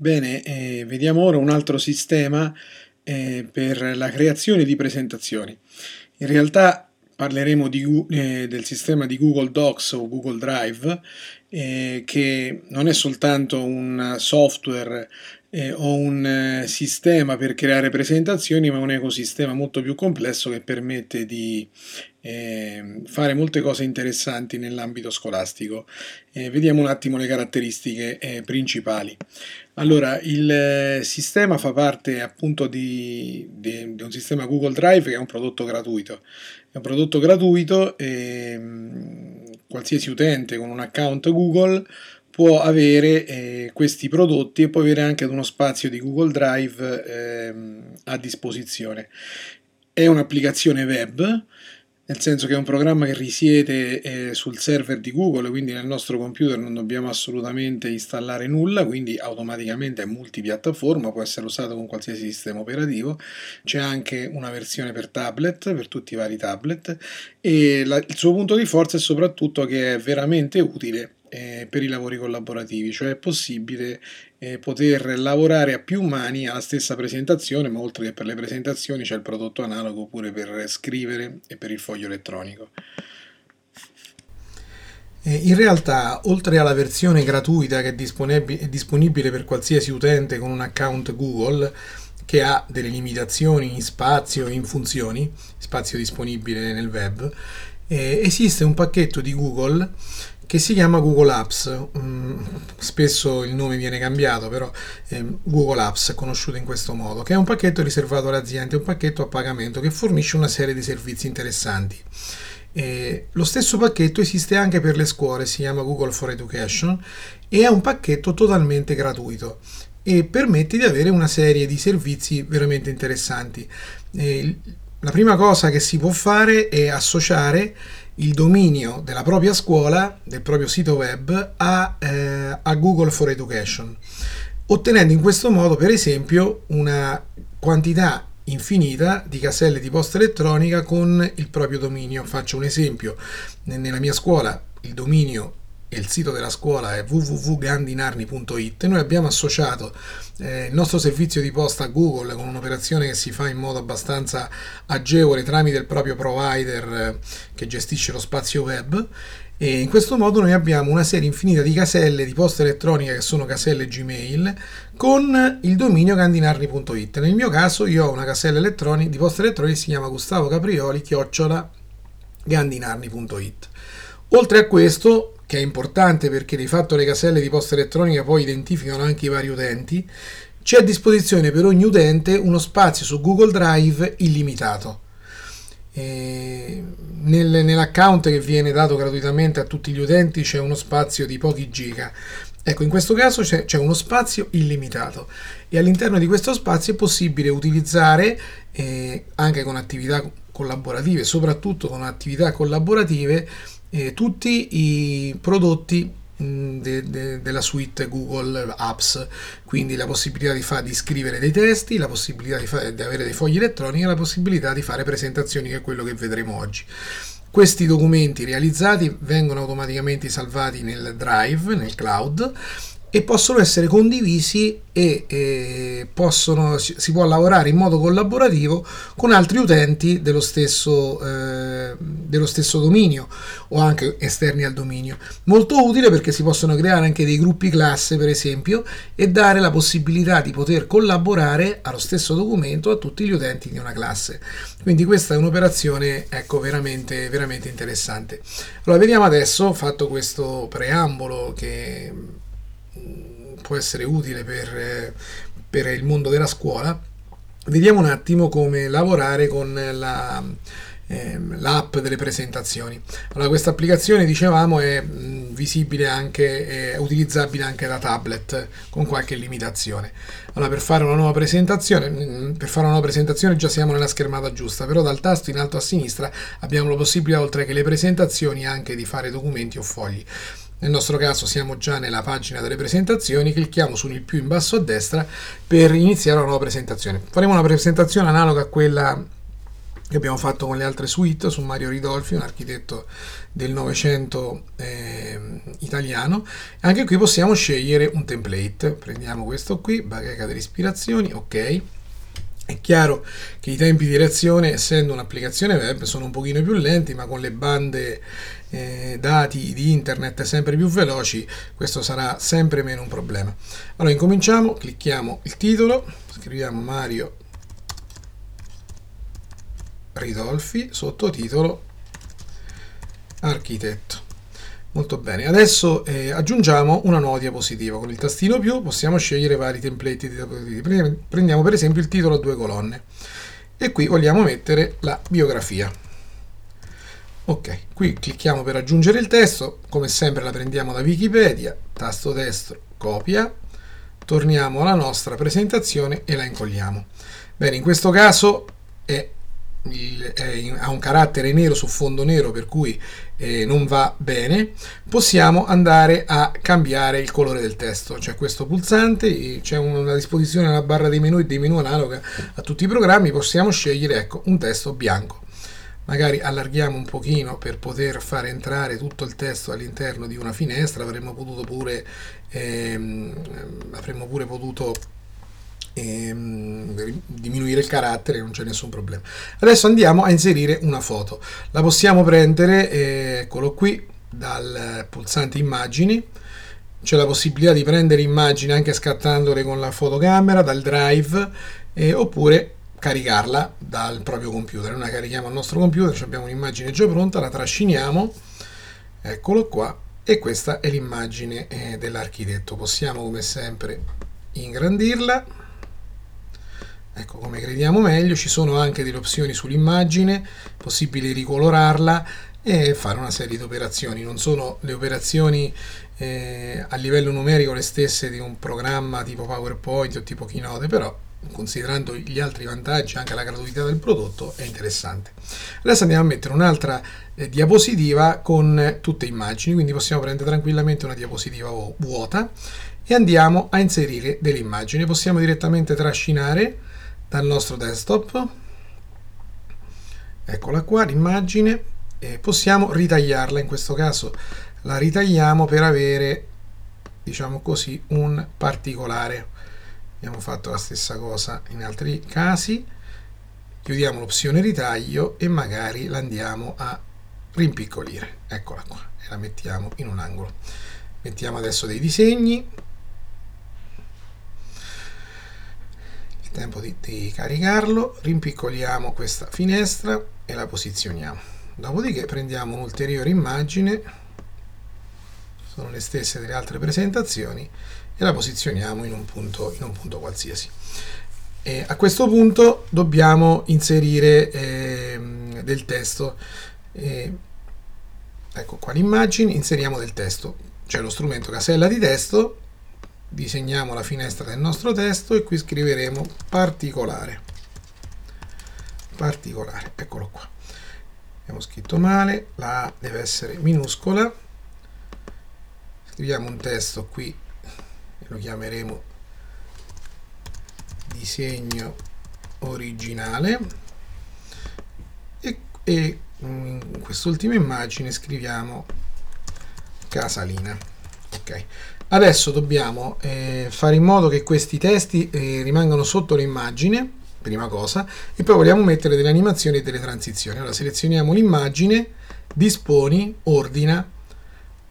Bene, eh, vediamo ora un altro sistema eh, per la creazione di presentazioni. In realtà parleremo di, eh, del sistema di Google Docs o Google Drive, eh, che non è soltanto un software eh, o un eh, sistema per creare presentazioni, ma un ecosistema molto più complesso che permette di eh, fare molte cose interessanti nell'ambito scolastico. Eh, vediamo un attimo le caratteristiche eh, principali. Allora, il eh, sistema fa parte appunto di, di, di, un sistema Google Drive che è un prodotto gratuito. È un prodotto gratuito e ehm, qualsiasi utente con un account Google può avere eh, questi prodotti e può avere anche uno spazio di Google Drive eh, a disposizione. È un'applicazione web, nel senso che è un programma che risiede eh, sul server di Google, quindi nel nostro computer non dobbiamo assolutamente installare nulla, quindi automaticamente è multipiattaforma, può essere usato con qualsiasi sistema operativo. C'è anche una versione per tablet, per tutti i vari tablet, e la, il suo punto di forza è soprattutto che è veramente utile eh, per i lavori collaborativi, cioè è possibile eh, poter lavorare a più mani alla stessa presentazione, ma oltre che per le presentazioni c'è il prodotto analogo pure per scrivere e per il foglio elettronico. Eh, in realtà, oltre alla versione gratuita che è disponibile per qualsiasi utente con un account Google, che ha delle limitazioni in spazio e in funzioni, spazio disponibile nel web, eh, esiste un pacchetto di Google che si chiama Google Apps. Mm, spesso il nome viene cambiato, però eh, Google Apps è conosciuto in questo modo, che è un pacchetto riservato alle aziende, un pacchetto a pagamento che fornisce una serie di servizi interessanti. Eh, lo stesso pacchetto esiste anche per le scuole, si chiama Google for Education e è un pacchetto totalmente gratuito e permette di avere una serie di servizi veramente interessanti. Eh, la prima cosa che si può fare è associare il dominio della propria scuola, del proprio sito web, a, eh, a Google for Education, ottenendo in questo modo, per esempio, una quantità infinita di caselle di posta elettronica con il proprio dominio. Faccio un esempio, nella mia scuola il dominio e il sito della scuola è www.gandinarni.it. Noi abbiamo associato eh, il nostro servizio di posta a Google con un'operazione che si fa in modo abbastanza agevole tramite il proprio provider eh, che gestisce lo spazio web e in questo modo noi abbiamo una serie infinita di caselle di posta elettronica che sono caselle Gmail con il dominio gandinarni.it. Nel mio caso io ho una casella elettronica, di posta elettronica che si chiama Gustavo Caprioli chiocciola gandinarni.it. Oltre a questo che è importante perché di fatto le caselle di posta elettronica poi identificano anche i vari utenti, c'è a disposizione per ogni utente uno spazio su Google Drive illimitato. Nel, nell'account che viene dato gratuitamente a tutti gli utenti c'è uno spazio di pochi giga. Ecco, in questo caso c'è, c'è uno spazio illimitato e all'interno di questo spazio è possibile utilizzare eh, anche con attività collaborative, soprattutto con attività collaborative, eh, tutti i prodotti mm, de, de, della suite Google Apps, quindi la possibilità di, fa, di scrivere dei testi, la possibilità di, fa, di avere dei fogli elettronici la possibilità di fare presentazioni, che è quello che vedremo oggi. Questi documenti realizzati vengono automaticamente salvati nel Drive, nel cloud, e possono essere condivisi e eh, possono, si può lavorare in modo collaborativo con altri utenti dello stesso, eh, dello stesso dominio o anche esterni al dominio. Molto utile perché si possono creare anche dei gruppi classe, per esempio, e dare la possibilità di poter collaborare allo stesso documento a tutti gli utenti di una classe. Quindi questa è un'operazione ecco, veramente, veramente interessante. Allora, vediamo adesso, fatto questo preambolo che può essere utile per, per il mondo della scuola, vediamo un attimo come lavorare con la, ehm, l'app delle presentazioni. Allora, questa applicazione, dicevamo, è visibile anche, è utilizzabile anche da tablet con qualche limitazione. Allora, per fare una nuova presentazione, per fare una nuova presentazione già siamo nella schermata giusta, però dal tasto in alto a sinistra abbiamo la possibilità, oltre che le presentazioni, anche di fare documenti o fogli. Nel nostro caso siamo già nella pagina delle presentazioni, clicchiamo sul più in basso a destra per iniziare una nuova presentazione. Faremo una presentazione analoga a quella che abbiamo fatto con le altre suite su Mario Ridolfi, un architetto del Novecento eh, italiano. Anche qui possiamo scegliere un template. Prendiamo questo qui, bacheca delle ispirazioni, ok. È chiaro che i tempi di reazione, essendo un'applicazione web, sono un pochino più lenti, ma con le bande eh, dati di internet sempre più veloci, questo sarà sempre meno un problema. Allora, incominciamo, clicchiamo il titolo, scriviamo Mario Ridolfi, sottotitolo Architetto. Molto bene, adesso eh, aggiungiamo una nuova diapositiva. Con il tastino più possiamo scegliere vari template di diapositive. Prendiamo per esempio il titolo a due colonne e qui vogliamo mettere la biografia. Ok, qui clicchiamo per aggiungere il testo, come sempre la prendiamo da Wikipedia, tasto destro, copia, torniamo alla nostra presentazione e la incolliamo. Bene, in questo caso è ha un carattere nero su fondo nero per cui eh, non va bene possiamo andare a cambiare il colore del testo. C'è questo pulsante c'è una disposizione nella barra dei menu e dei menu analoga a tutti i programmi possiamo scegliere ecco un testo bianco. Magari allarghiamo un pochino per poter far entrare tutto il testo all'interno di una finestra avremmo potuto pure ehm, avremmo pure potuto ehm, diminuire il carattere, non c'è nessun problema. Adesso andiamo a inserire una foto. La possiamo prendere, eh, eccolo qui, dal pulsante immagini. C'è la possibilità di prendere immagini anche scattandole con la fotocamera, dal drive, eh, oppure caricarla dal proprio computer. Noi la carichiamo al nostro computer, abbiamo un'immagine già pronta, la trasciniamo, eccolo qua, e questa è l'immagine eh, dell'architetto. Possiamo come sempre ingrandirla ecco come crediamo meglio ci sono anche delle opzioni sull'immagine possibile ricolorarla e fare una serie di operazioni. Non sono le operazioni eh, a livello numerico le stesse di un programma tipo PowerPoint o tipo Keynote però considerando gli altri vantaggi anche la gratuità del prodotto è interessante. Adesso andiamo a mettere un'altra eh, diapositiva con tutte immagini quindi possiamo prendere tranquillamente una diapositiva vuota e andiamo a inserire delle immagini. Possiamo direttamente trascinare dal nostro desktop. Eccola qua l'immagine e possiamo ritagliarla. In questo caso la ritagliamo per avere diciamo così un particolare. Abbiamo fatto la stessa cosa in altri casi. Chiudiamo l'opzione ritaglio e magari la andiamo a rimpiccolire. Eccola qua e la mettiamo in un angolo. Mettiamo adesso dei disegni tempo di, di caricarlo, rimpiccoliamo questa finestra e la posizioniamo. Dopodiché prendiamo un'ulteriore immagine, sono le stesse delle altre presentazioni, e la posizioniamo in un punto, in un punto qualsiasi. E a questo punto dobbiamo inserire eh, del testo. Eh, ecco qua l'immagine, inseriamo del testo. C'è lo strumento casella di testo disegniamo la finestra del nostro testo e qui scriveremo particolare. Particolare eccolo qua. Abbiamo scritto male la A deve essere minuscola. Scriviamo un testo qui lo chiameremo disegno originale. E, e in quest'ultima immagine scriviamo casalina ok Adesso dobbiamo eh, fare in modo che questi testi eh, rimangano sotto l'immagine, prima cosa, e poi vogliamo mettere delle animazioni e delle transizioni. Allora selezioniamo l'immagine, disponi, ordina,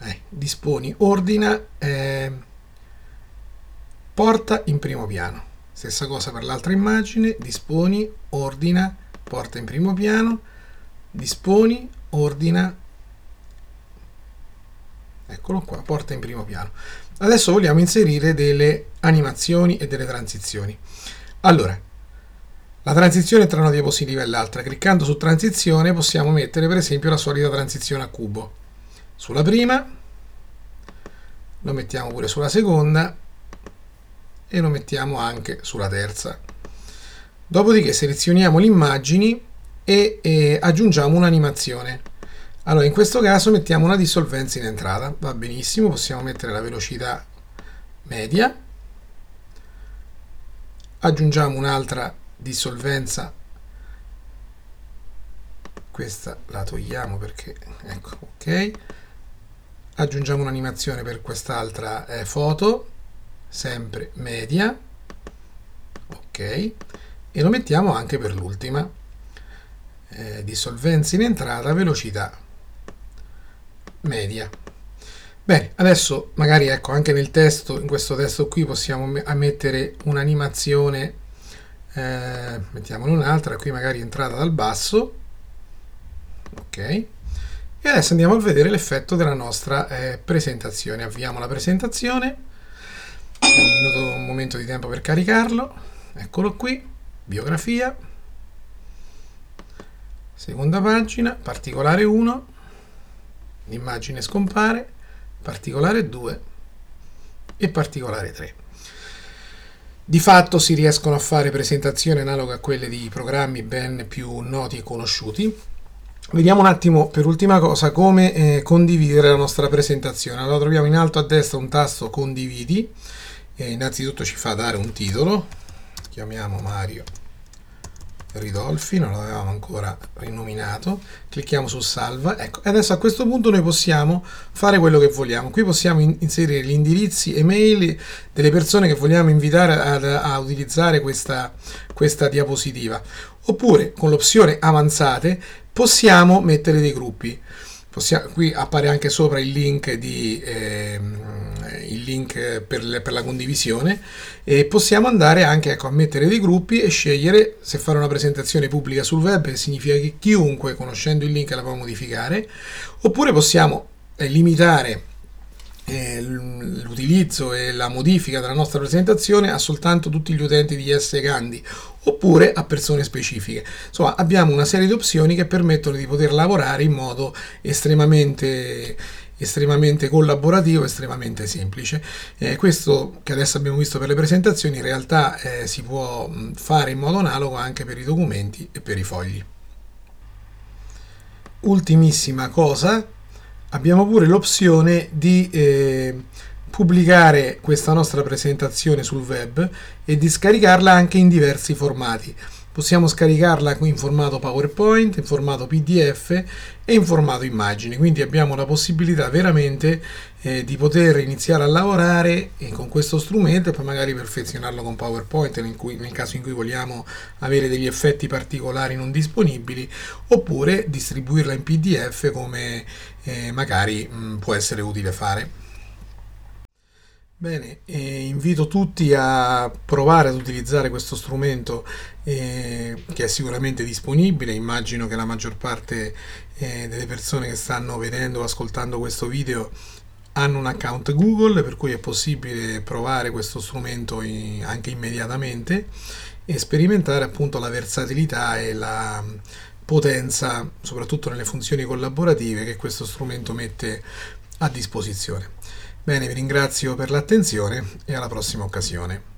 eh, disponi, ordina, eh, porta in primo piano. Stessa cosa per l'altra immagine, disponi, ordina, porta in primo piano, disponi, ordina, eccolo qua, porta in primo piano. Adesso vogliamo inserire delle animazioni e delle transizioni. Allora, la transizione tra una diapositiva e l'altra, cliccando su transizione possiamo mettere per esempio la solita transizione a cubo. Sulla prima, lo mettiamo pure sulla seconda e lo mettiamo anche sulla terza. Dopodiché selezioniamo le immagini e, e aggiungiamo un'animazione. Allora, in questo caso mettiamo una dissolvenza in entrata, va benissimo, possiamo mettere la velocità media, aggiungiamo un'altra dissolvenza. Questa la togliamo perché ecco ok. Aggiungiamo un'animazione per quest'altra eh, foto sempre media. Ok. E lo mettiamo anche per l'ultima. Eh, dissolvenza in entrata velocità media. Bene adesso magari ecco anche nel testo in questo testo qui possiamo mettere un'animazione eh, mettiamone un'altra qui magari entrata dal basso. Ok. E adesso andiamo a vedere l'effetto della nostra eh, presentazione. Avviamo la presentazione. Un, minuto, un momento di tempo per caricarlo. Eccolo qui biografia. Seconda pagina particolare 1 l'immagine scompare particolare 2 e particolare 3 di fatto si riescono a fare presentazioni analoghe a quelle di programmi ben più noti e conosciuti. Vediamo un attimo per ultima cosa come eh, condividere la nostra presentazione. Allora troviamo in alto a destra un tasto condividi, e innanzitutto ci fa dare un titolo, chiamiamo Mario Ridolfi, non l'avevamo ancora rinominato, clicchiamo su salva, ecco, e adesso a questo punto noi possiamo fare quello che vogliamo, qui possiamo in inserire gli indirizzi email delle persone che vogliamo invitare ad, a utilizzare questa, questa diapositiva, oppure con l'opzione avanzate possiamo mettere dei gruppi, possiamo, qui appare anche sopra il link di... Eh, il link per, per, la condivisione e possiamo andare anche ecco, a mettere dei gruppi e scegliere se fare una presentazione pubblica sul web, che significa che chiunque conoscendo il link la può modificare, oppure possiamo eh, limitare l'utilizzo e la modifica della nostra presentazione a soltanto tutti gli utenti di S Gandhi oppure a persone specifiche. Insomma, abbiamo una serie di opzioni che permettono di poter lavorare in modo estremamente estremamente collaborativo, estremamente semplice. Eh, questo che adesso abbiamo visto per le presentazioni in realtà eh, si può fare in modo analogo anche per i documenti e per i fogli. Ultimissima cosa, abbiamo pure l'opzione di eh, pubblicare questa nostra presentazione sul web e di scaricarla anche in diversi formati. Possiamo scaricarla in formato PowerPoint, in formato PDF e in formato immagini, quindi abbiamo la possibilità veramente eh, di poter iniziare a lavorare eh, con questo strumento e poi magari perfezionarlo con PowerPoint nel, cui, nel caso in cui vogliamo avere degli effetti particolari non disponibili oppure distribuirla in PDF come eh, magari mh, può essere utile fare. Bene, eh, invito tutti a provare ad utilizzare questo strumento eh, che è sicuramente disponibile, immagino che la maggior parte eh, delle persone che stanno vedendo o ascoltando questo video hanno un account Google per cui è possibile provare questo strumento in, anche immediatamente e sperimentare appunto la versatilità e la potenza, soprattutto nelle funzioni collaborative che questo strumento mette a disposizione. Bene, vi ringrazio per l'attenzione e alla prossima occasione.